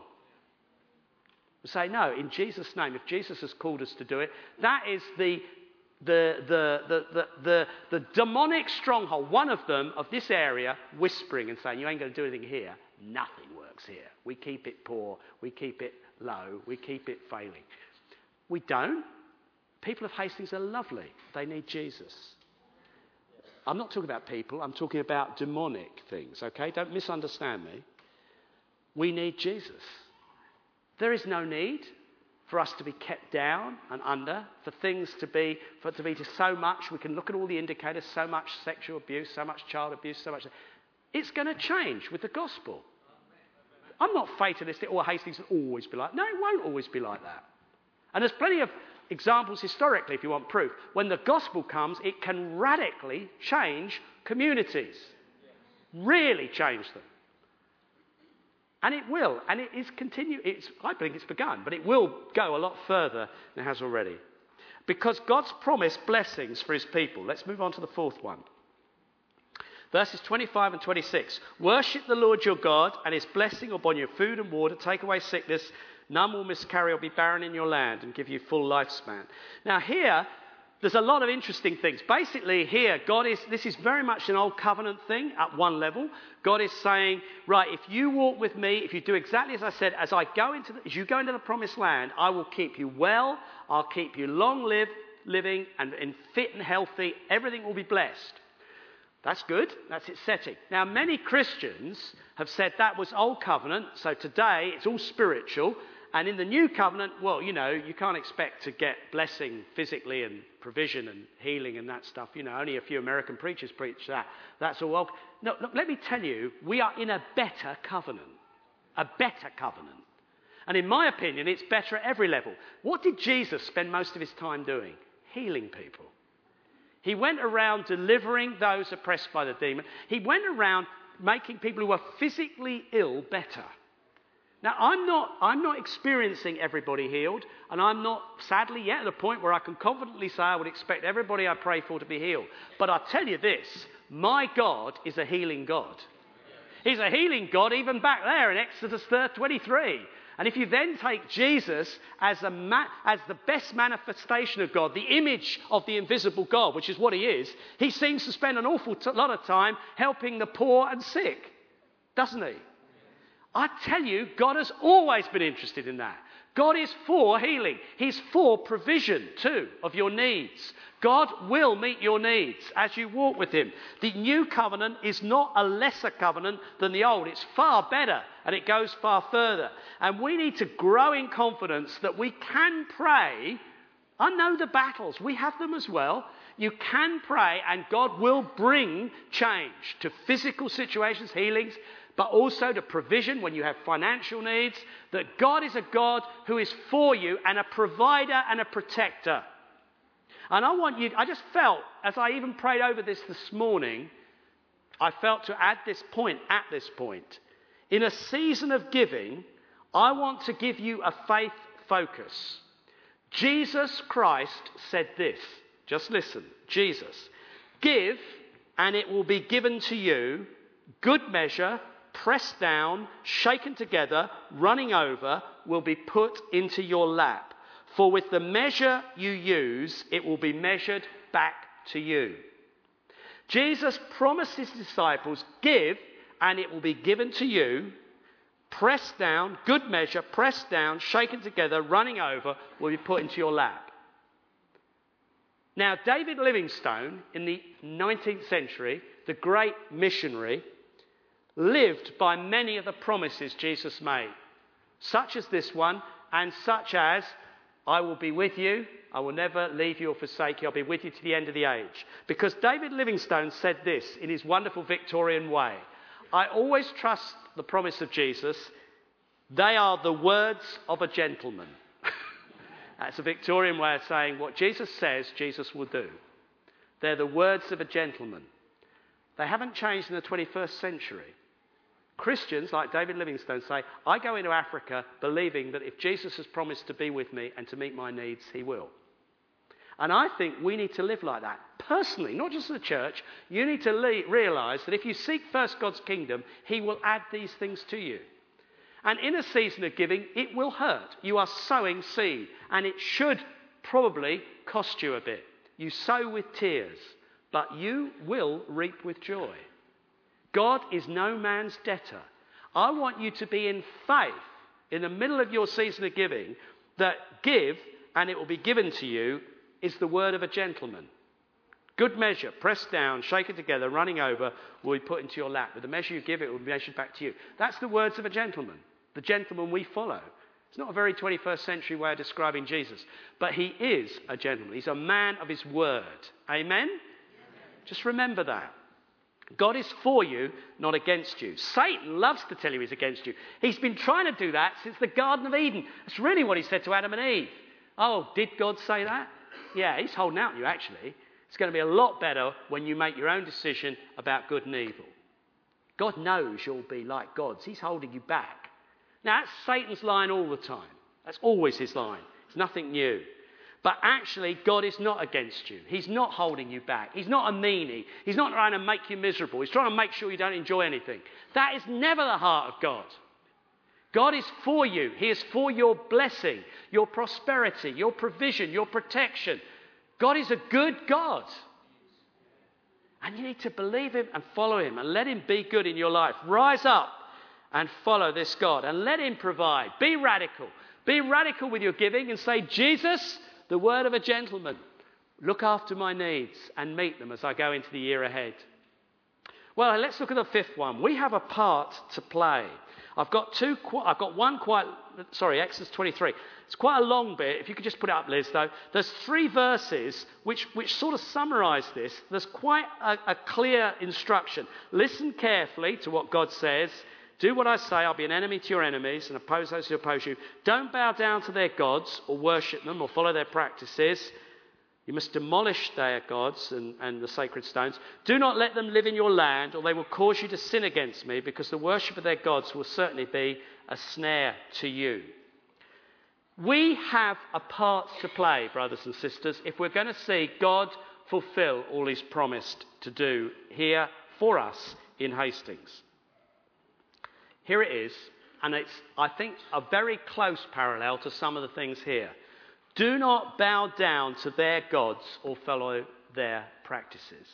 We say, no, in Jesus' name, if Jesus has called us to do it, that is the the, the, the, the, the, demonic stronghold, one of them of this area, whispering and saying, You ain't going to do anything here. Nothing works here. We keep it poor. We keep it low. We keep it failing. We don't. People of Hastings are lovely. They need Jesus. I'm not talking about people, I'm talking about demonic things, okay? Don't misunderstand me. We need Jesus. There is no need for us to be kept down and under, for things to be, for to be to so much. We can look at all the indicators, so much sexual abuse, so much child abuse, so much. It's going to change with the gospel. I'm not fatalistic or Hastings will always be like. No, it won't always be like that. And there's plenty of examples historically, if you want proof. When the gospel comes, it can radically change communities, really change them. And it will, and it is continue. It's, I think it's begun, but it will go a lot further than it has already. Because God's promised blessings for his people. Let's move on to the fourth one. Verses 25 and 26. Worship the Lord your God, and his blessing upon your food and water, take away sickness, none will miscarry or be barren in your land, and give you full lifespan. Now, here, there's a lot of interesting things. Basically, here, God is, this is very much an old covenant thing at one level. God is saying, right, if you walk with me, if you do exactly as I said, as I go into the, as you go into the promised land, I will keep you well, I'll keep you long live, living and, and fit and healthy. Everything will be blessed. That's good. That's its setting. Now, many Christians have said that was old covenant, so today it's all spiritual. And in the new covenant, well, you know, you can't expect to get blessing physically and provision and healing and that stuff. You know, only a few American preachers preach that. That's all. Old. No, look, let me tell you, we are in a better covenant. A better covenant. And in my opinion, it's better at every level. What did Jesus spend most of his time doing? Healing people. He went around delivering those oppressed by the demon. He went around making people who were physically ill better. Now, I'm not, I'm not experiencing everybody healed, and I'm not, sadly, yet at a point where I can confidently say I would expect everybody I pray for to be healed. But I tell you this my God is a healing God. He's a healing God even back there in Exodus 23. And if you then take Jesus as, ma- as, the best manifestation of God, the image of the invisible God, which is what he is, he seems to spend an awful t- lot of time helping the poor and sick, doesn't he? I tell you, God has always been interested in that. God is for healing. He's for provision too of your needs. God will meet your needs as you walk with Him. The new covenant is not a lesser covenant than the old. It's far better and it goes far further. And we need to grow in confidence that we can pray. I know the battles, we have them as well. You can pray and God will bring change to physical situations, healings, but also to provision when you have financial needs. That God is a God who is for you and a provider and a protector. And I want you, I just felt, as I even prayed over this this morning, I felt to add this point at this point. In a season of giving, I want to give you a faith focus. Jesus Christ said this. Just listen. Jesus. Give, and it will be given to you, good measure, pressed down, shaken together, running over, will be put into your lap. For with the measure you use, it will be measured back to you. Jesus promised his disciples, Give, and it will be given to you. Pressed down, good measure, pressed down, shaken together, running over, will be put into your lap. Now, David Livingstone, in the 19th century, the great missionary, lived by many of the promises Jesus made, such as this one, and such as, I will be with you, I will never leave you or forsake you, I'll be with you to the end of the age. Because David Livingstone said this in his wonderful Victorian way I always trust the promise of Jesus, they are the words of a gentleman. <laughs> That's a Victorian way of saying what Jesus says, Jesus will do. They're the words of a gentleman. They haven't changed in the 21st century. Christians like David Livingstone say, I go into Africa believing that if Jesus has promised to be with me and to meet my needs, he will. And I think we need to live like that. Personally, not just the church, you need to le- realize that if you seek first God's kingdom, he will add these things to you. And in a season of giving, it will hurt. You are sowing seed, and it should probably cost you a bit. You sow with tears, but you will reap with joy. God is no man's debtor. I want you to be in faith in the middle of your season of giving that give and it will be given to you is the word of a gentleman. Good measure, pressed down, shaken together, running over, will be put into your lap. With the measure you give, it will be measured back to you. That's the words of a gentleman, the gentleman we follow. It's not a very 21st century way of describing Jesus, but he is a gentleman. He's a man of his word. Amen? Just remember that. God is for you, not against you. Satan loves to tell you he's against you. He's been trying to do that since the Garden of Eden. That's really what he said to Adam and Eve. Oh, did God say that? Yeah, he's holding out on you, actually. It's going to be a lot better when you make your own decision about good and evil. God knows you'll be like gods. He's holding you back. Now, that's Satan's line all the time. That's always his line. It's nothing new. But actually, God is not against you. He's not holding you back. He's not a meanie. He's not trying to make you miserable. He's trying to make sure you don't enjoy anything. That is never the heart of God. God is for you. He is for your blessing, your prosperity, your provision, your protection. God is a good God. And you need to believe Him and follow Him and let Him be good in your life. Rise up and follow this God and let Him provide. Be radical. Be radical with your giving and say, Jesus, the word of a gentleman. Look after my needs and meet them as I go into the year ahead. Well, let's look at the fifth one. We have a part to play. I've got two. I've got one quite. Sorry, Exodus 23. It's quite a long bit. If you could just put it up, Liz, though. There's three verses which, which sort of summarize this. There's quite a, a clear instruction. Listen carefully to what God says. Do what I say. I'll be an enemy to your enemies and oppose those who oppose you. Don't bow down to their gods or worship them or follow their practices. You must demolish their gods and, and, the sacred stones. Do not let them live in your land, or they will cause you to sin against me, because the worship of their gods will certainly be a snare to you. We have a part to play, brothers and sisters, if we're going to see God fulfill all He's promised to do here for us in Hastings. Here it is, and it's, I think, a very close parallel to some of the things here. Do not bow down to their gods or follow their practices.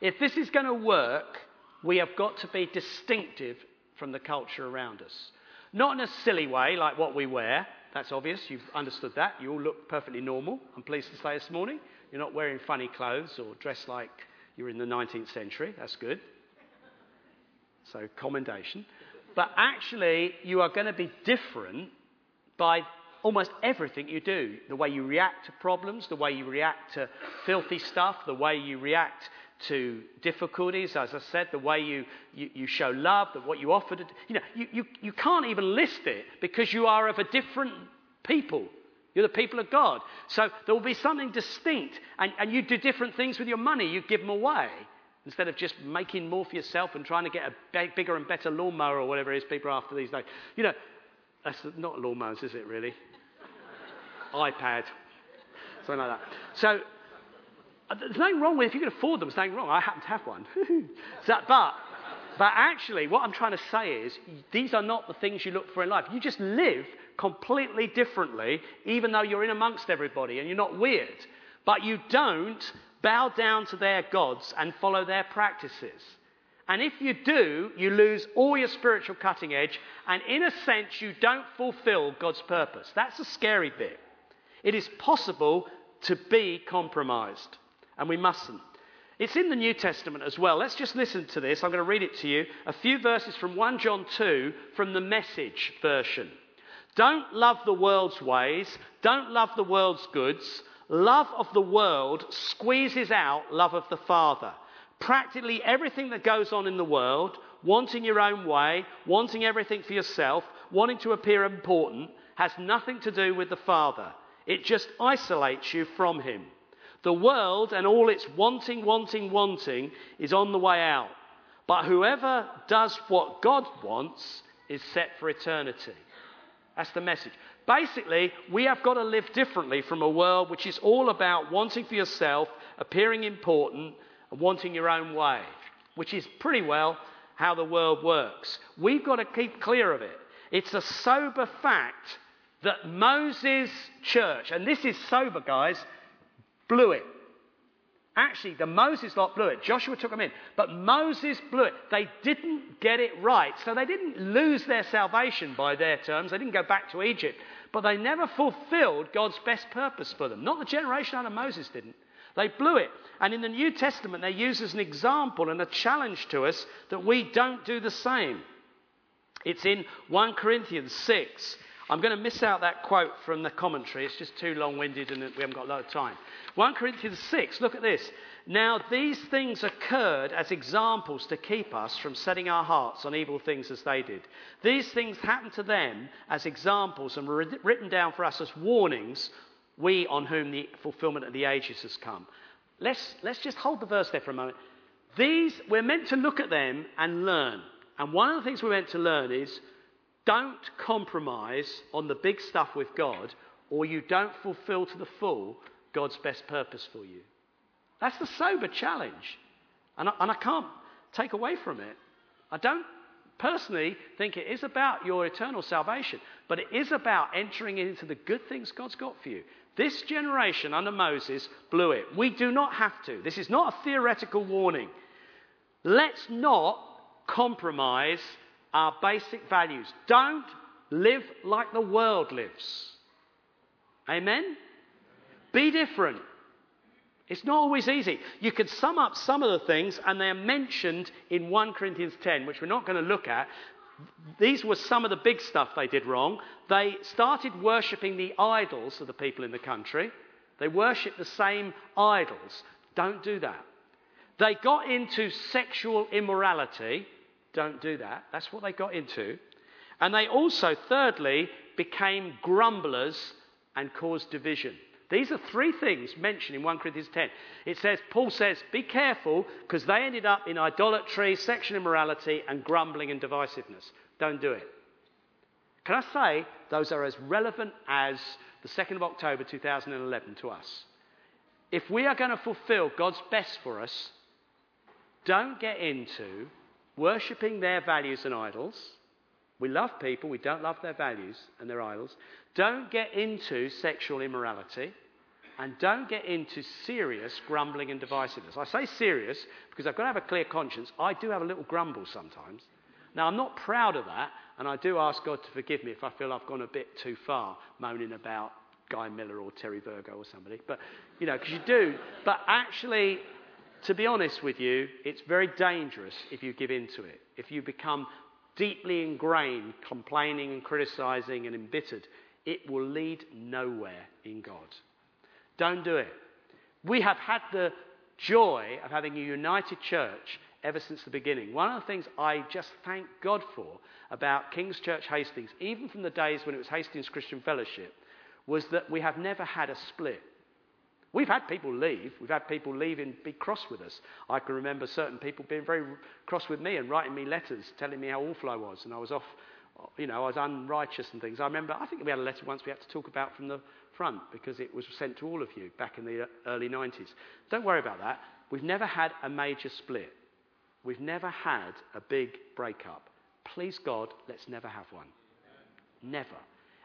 If this is going to work, we have got to be distinctive from the culture around us. Not in a silly way like what we wear. That's obvious. You've understood that. You all look perfectly normal. I'm pleased to say this morning. You're not wearing funny clothes or dressed like you're in the 19th century. That's good. So, commendation. But actually, you are going to be different by almost everything you do the way you react to problems, the way you react to filthy stuff, the way you react to difficulties, as I said, the way you, you, you show love, that what you offer to, you know, you, you, you can't even list it because you are of a different people. You're the people of God. So there will be something distinct, and, and you do different things with your money. You give them away instead of just making more for yourself and trying to get a bigger and better lawnmower or whatever it is people are after these days. You know, that's not lawnmowers, is it really? <laughs> iPad, something like that. So uh, there's nothing wrong with if you can afford them. There's nothing wrong. I happen to have one. <laughs> so, but but actually, what I'm trying to say is these are not the things you look for in life. You just live completely differently, even though you're in amongst everybody and you're not weird. But you don't bow down to their gods and follow their practices. And if you do, you lose all your spiritual cutting edge, and in a sense, you don't fulfill God's purpose. That's a scary bit. It is possible to be compromised, and we mustn't. It's in the New Testament as well. Let's just listen to this. I'm going to read it to you. A few verses from 1 John 2 from the message version. Don't love the world's ways. Don't love the world's goods. Love of the world squeezes out love of the Father. Practically everything that goes on in the world, wanting your own way, wanting everything for yourself, wanting to appear important, has nothing to do with the Father. It just isolates you from Him. The world and all its wanting, wanting, wanting is on the way out. But whoever does what God wants is set for eternity. That's the message. Basically, we have got to live differently from a world which is all about wanting for yourself, appearing important, and wanting your own way, which is pretty well how the world works. We've got to keep clear of it. It's a sober fact that Moses' church, and this is sober, guys, blew it. Actually, the Moses lot blew it. Joshua took them in. But Moses blew it. They didn't get it right. So they didn't lose their salvation by their terms. They didn't go back to Egypt. But they never fulfilled God's best purpose for them. Not the generation under Moses didn't. They blew it. And in the New Testament, they use as an example and a challenge to us that we don't do the same. It's in 1 Corinthians 6. I'm going to miss out that quote from the commentary. It's just too long winded and we haven't got a lot of time. 1 Corinthians 6, look at this. Now, these things occurred as examples to keep us from setting our hearts on evil things as they did. These things happened to them as examples and were written down for us as warnings, we on whom the fulfillment of the ages has come. Let's, let's just hold the verse there for a moment. These, we're meant to look at them and learn. And one of the things we're meant to learn is don't compromise on the big stuff with God, or you don't fulfill to the full God's best purpose for you. That's the sober challenge. And I, and I can't take away from it. I don't personally think it is about your eternal salvation, but it is about entering into the good things God's got for you. This generation under Moses blew it. We do not have to. This is not a theoretical warning. Let's not compromise our basic values. Don't live like the world lives. Amen? Be different. It's not always easy. You could sum up some of the things, and they're mentioned in 1 Corinthians 10, which we're not going to look at. These were some of the big stuff they did wrong. They started worshipping the idols of the people in the country. They worshipped the same idols. Don't do that. They got into sexual immorality. Don't do that. That's what they got into. And they also, thirdly, became grumblers and caused division. These are three things mentioned in 1 Corinthians 10. It says, Paul says, be careful because they ended up in idolatry, sexual immorality, and grumbling and divisiveness. Don't do it. Can I say those are as relevant as the 2nd of October 2011 to us? If we are going to fulfill God's best for us, don't get into worshipping their values and idols. We love people, we don't love their values and their idols. Don't get into sexual immorality. And don't get into serious grumbling and divisiveness. I say serious because I've got to have a clear conscience. I do have a little grumble sometimes. Now, I'm not proud of that, and I do ask God to forgive me if I feel I've gone a bit too far moaning about Guy Miller or Terry Virgo or somebody. But, you know, because you do. But actually, to be honest with you, it's very dangerous if you give in to it. If you become deeply ingrained, complaining and criticizing and embittered, it will lead nowhere in God. Don't do it. We have had the joy of having a united church ever since the beginning. One of the things I just thank God for about King's Church Hastings, even from the days when it was Hastings Christian Fellowship, was that we have never had a split. We've had people leave. We've had people leave and be cross with us. I can remember certain people being very cross with me and writing me letters telling me how awful I was and I was off, you know, I was unrighteous and things. I remember, I think we had a letter once we had to talk about from the front because it was sent to all of you back in the early 90s. Don't worry about that. We've never had a major split. We've never had a big breakup. Please God, let's never have one. Never.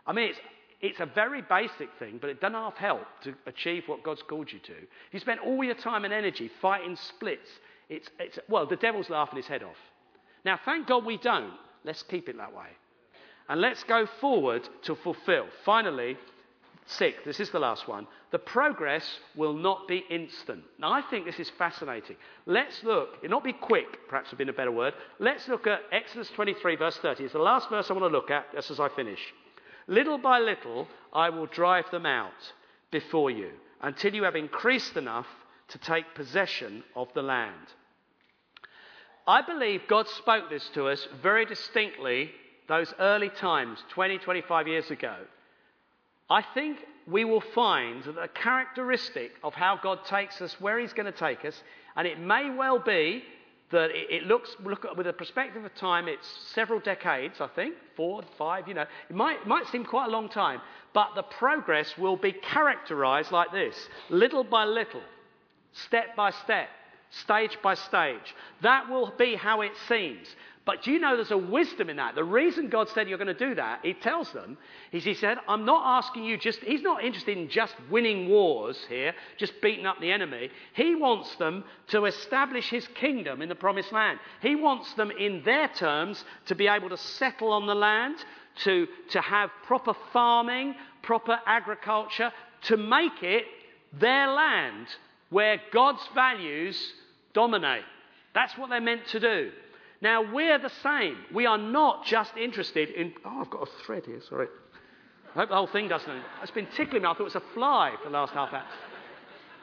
I mean, it's, it's a very basic thing, but it doesn't help to achieve what God's called you to. You spend all your time and energy fighting splits. It's, it's, well, the devil's laughing his head off. Now, thank God we don't. Let's keep it that way. And let's go forward to fulfill. Finally, six, this is the last one. The progress will not be instant. Now, I think this is fascinating. Let's look, it not be quick, perhaps would been a better word. Let's look at Exodus 23, verse 30. It's the last verse I want to look at just as I finish. Little by little, I will drive them out before you until you have increased enough to take possession of the land. I believe God spoke this to us very distinctly those early times, 20, 25 years ago. I think we will find that a characteristic of how God takes us, where He's going to take us, and it may well be that it, looks, look with a perspective of time, it's several decades, I think, four, five, you know. It might, it might seem quite a long time, but the progress will be characterized like this little by little, step by step, stage by stage. That will be how it seems. But do you know there's a wisdom in that? The reason God said you're going to do that, He tells them, is He said, I'm not asking you just, He's not interested in just winning wars here, just beating up the enemy. He wants them to establish His kingdom in the promised land. He wants them, in their terms, to be able to settle on the land, to, to have proper farming, proper agriculture, to make it their land where God's values dominate. That's what they're meant to do. Now, we're the same. We are not just interested in. Oh, I've got a thread here, sorry. I hope the whole thing doesn't. It's been tickling me. I thought it was a fly for the last half hour.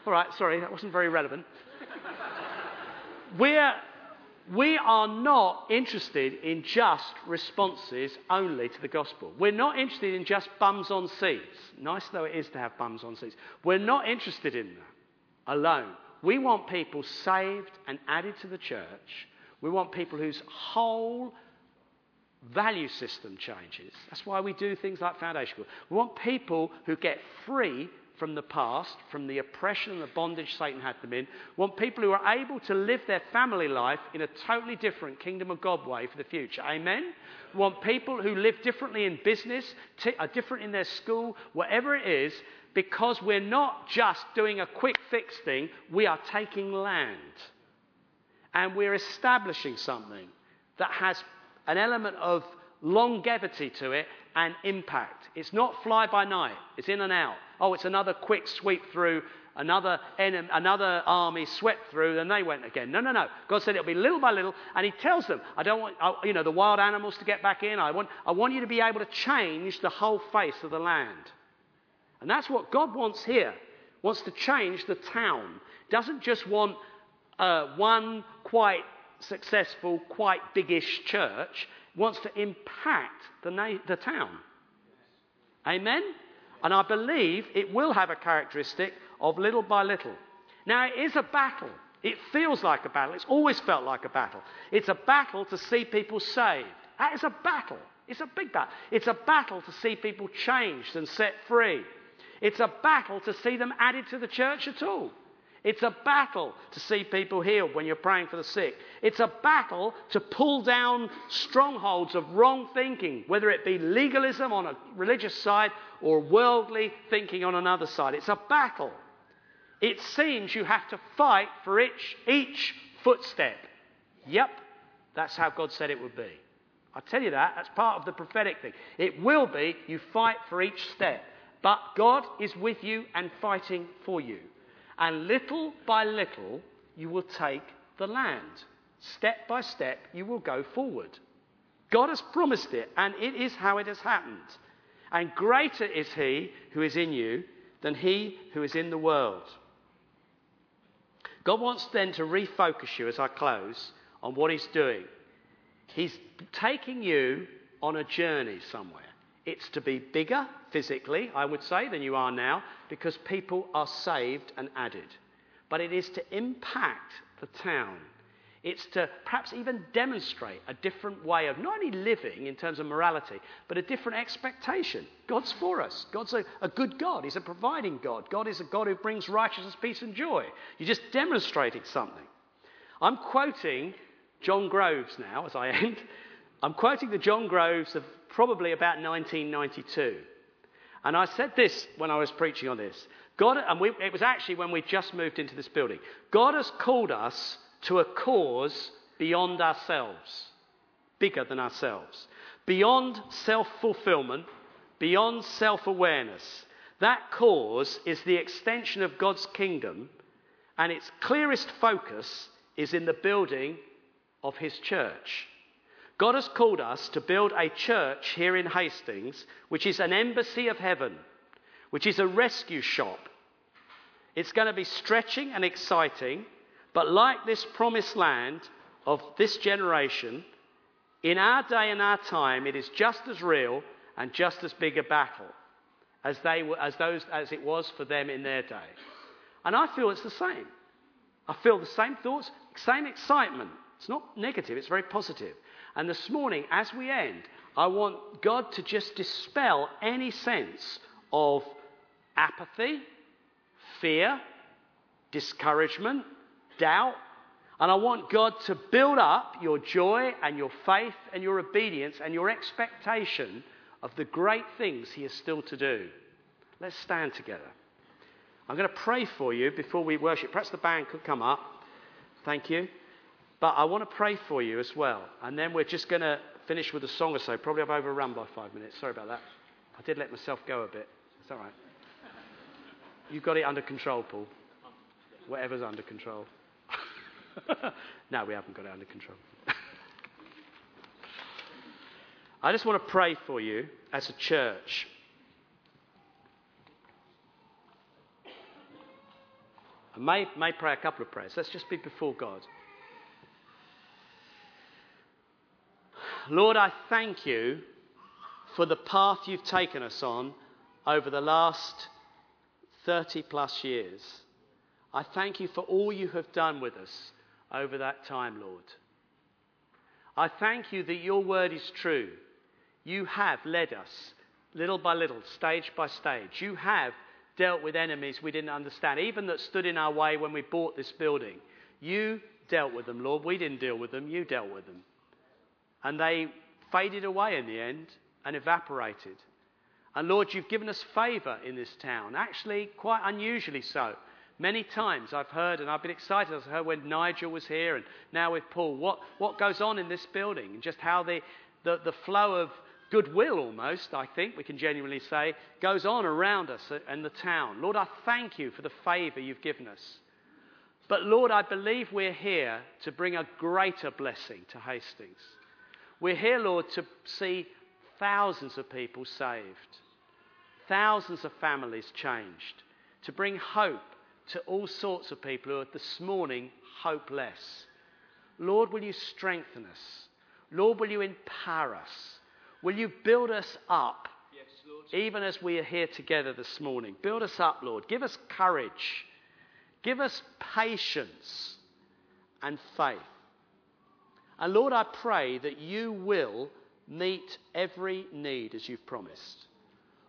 All right, sorry, that wasn't very relevant. We're, we are not interested in just responses only to the gospel. We're not interested in just bums on seats, nice though it is to have bums on seats. We're not interested in that alone. We want people saved and added to the church we want people whose whole value system changes. That's why we do things like Foundation School. We want people who get free from the past, from the oppression and the bondage Satan had them in. We want people who are able to live their family life in a totally different kingdom of God way for the future. Amen? We want people who live differently in business, t- are different in their school, whatever it is, because we're not just doing a quick fix thing, we are taking land and we're establishing something that has an element of longevity to it and impact. It's not fly by night, it's in and out. Oh, it's another quick sweep through another, enemy, another army swept through, and they went again. No, no, no. God said it'll be little by little, and He tells them, I don't want, you know, the wild animals to get back in. I want, I want you to be able to change the whole face of the land. And that's what God wants here. Wants to change the town. Doesn't just want uh, one quite successful, quite biggish church. Wants to impact the, na- the town. Amen? And I believe it will have a characteristic of little by little. Now, it is a battle. It feels like a battle. It's always felt like a battle. It's a battle to see people saved. That is a battle. It's a big battle. It's a battle to see people changed and set free. It's a battle to see them added to the church at all. It's a battle to see people healed when you're praying for the sick. It's a battle to pull down strongholds of wrong thinking, whether it be legalism on a religious side or worldly thinking on another side. It's a battle. It seems you have to fight for each, each footstep. Yep, that's how God said it would be. I tell you that, that's part of the prophetic thing. It will be you fight for each step. But God is with you and fighting for you. And little by little, you will take the land. Step by step, you will go forward. God has promised it, and it is how it has happened. And greater is He who is in you than He who is in the world. God wants then to refocus you as I close on what He's doing. He's taking you on a journey somewhere. It's to be bigger physically, I would say, than you are now because people are saved and added. But it is to impact the town. It's to perhaps even demonstrate a different way of not only living in terms of morality, but a different expectation. God's for us. God's a, a good God. He's a providing God. God is a God who brings righteousness, peace, and joy. You're just demonstrating something. I'm quoting John Groves now as I end. I'm quoting the John Groves of probably about 1992. And I said this when I was preaching on this. God, and we, it was actually when we just moved into this building. God has called us to a cause beyond ourselves, bigger than ourselves, beyond self fulfillment, beyond self awareness. That cause is the extension of God's kingdom, and its clearest focus is in the building of His church. God has called us to build a church here in Hastings, which is an embassy of heaven, which is a rescue shop. It's going to be stretching and exciting, but like this promised land of this generation, in our day and our time, it is just as real and just as big a battle as, they as, those, as it was for them in their day. And I feel it's the same. I feel the same thoughts, same excitement. It's not negative, it's very positive. And this morning, as we end, I want God to just dispel any sense of apathy, fear, discouragement, doubt. And I want God to build up your joy and your faith and your obedience and your expectation of the great things He is still to do. Let's stand together. I'm going to pray for you before we worship. Perhaps the band could come up. Thank you. But I want to pray for you as well. And then we're just going to finish with a song or so. Probably I've overrun by five minutes. Sorry about that. I did let myself go a bit. It's all right. You've got it under control, Paul. Whatever's under control. <laughs> no, we haven't got it under control. <laughs> I just want to pray for you as a church. I may, may pray a couple of prayers. Let's just be before God. Lord, I thank you for the path you've taken us on over the last 30 plus years. I thank you for all you have done with us over that time, Lord. I thank you that your word is true. You have led us little by little, stage by stage. You have dealt with enemies we didn't understand, even that stood in our way when we bought this building. You dealt with them, Lord. We didn't deal with them, you dealt with them. And they faded away in the end and evaporated. And Lord, you've given us favour in this town, actually, quite unusually so. Many times I've heard, and I've been excited, I've heard when Nigel was here and now with Paul, what, what goes on in this building and just how the, the, the flow of goodwill almost, I think we can genuinely say, goes on around us and the town. Lord, I thank you for the favour you've given us. But Lord, I believe we're here to bring a greater blessing to Hastings. We're here, Lord, to see thousands of people saved, thousands of families changed, to bring hope to all sorts of people who are this morning hopeless. Lord, will you strengthen us? Lord, will you empower us? Will you build us up? Yes, even as we are here together this morning. Build us up, Lord. Give us courage. Give us patience and faith. And Lord, I pray that you will meet every need as you've promised.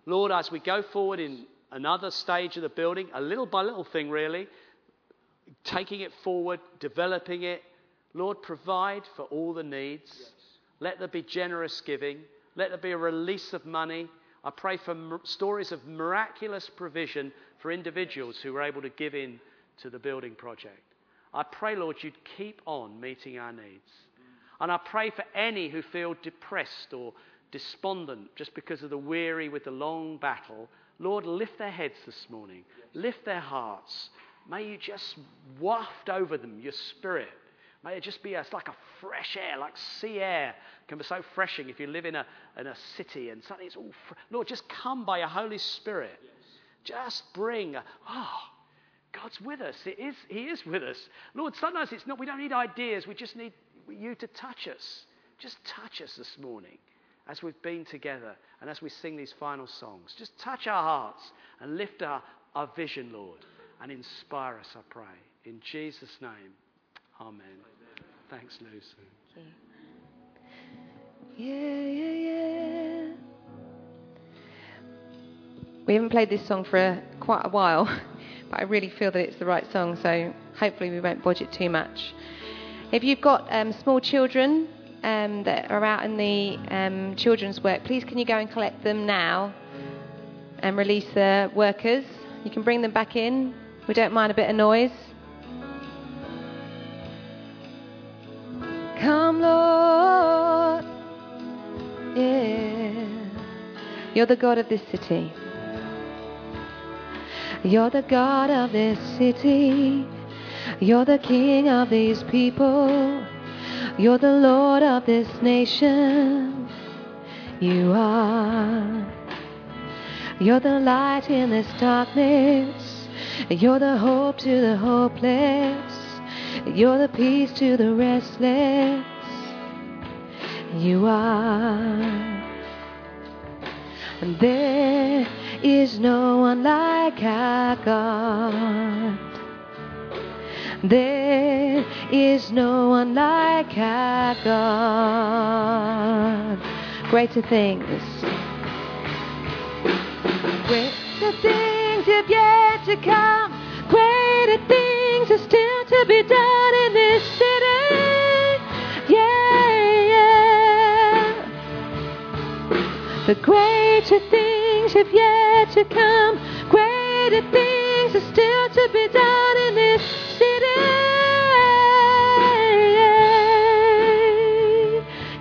Lord, as we go forward in another stage of the building, a little by little thing really, taking it forward, developing it, Lord, provide for all the needs. Yes. Let there be generous giving. Let there be a release of money. I pray for stories of miraculous provision for individuals who were able to give in to the building project. I pray, Lord, you'd keep on meeting our needs. And I pray for any who feel depressed or despondent just because of the weary with the long battle. Lord, lift their heads this morning, lift their hearts. May you just waft over them your spirit May it just be a, like a fresh air, like sea air. It can be so freshing if you live in a, in a city and suddenly it's all. Fr- Lord, just come by your Holy Spirit. Yes. Just bring, a, oh, God's with us. It is, he is with us. Lord, sometimes it's not, we don't need ideas. We just need you to touch us. Just touch us this morning as we've been together and as we sing these final songs. Just touch our hearts and lift our, our vision, Lord, and inspire us, I pray. In Jesus' name, amen. Thanks, Luz. Yeah, yeah, yeah. We haven't played this song for a, quite a while, <laughs> but I really feel that it's the right song, so hopefully we won't budge it too much. If you've got um, small children um, that are out in the um, children's work, please can you go and collect them now and release the workers? You can bring them back in. We don't mind a bit of noise. Come, Lord. Yeah. You're the God of this city. You're the God of this city. You're the King of these people. You're the Lord of this nation. You are. You're the light in this darkness. You're the hope to the hopeless. You're the peace to the restless. You are. There is no one like our God. There is no one like our God. Greater things. Greater things have yet to come. Greater things are still to be done in this city. Yeah, yeah. The greater things have yet to come. Greater things are still to be done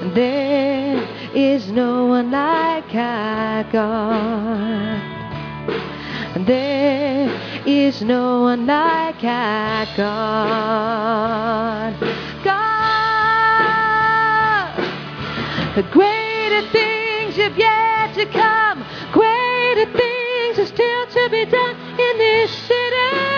There is no one like our God. There is no one like our God. God, the greater things have yet to come. Greater things are still to be done in this city.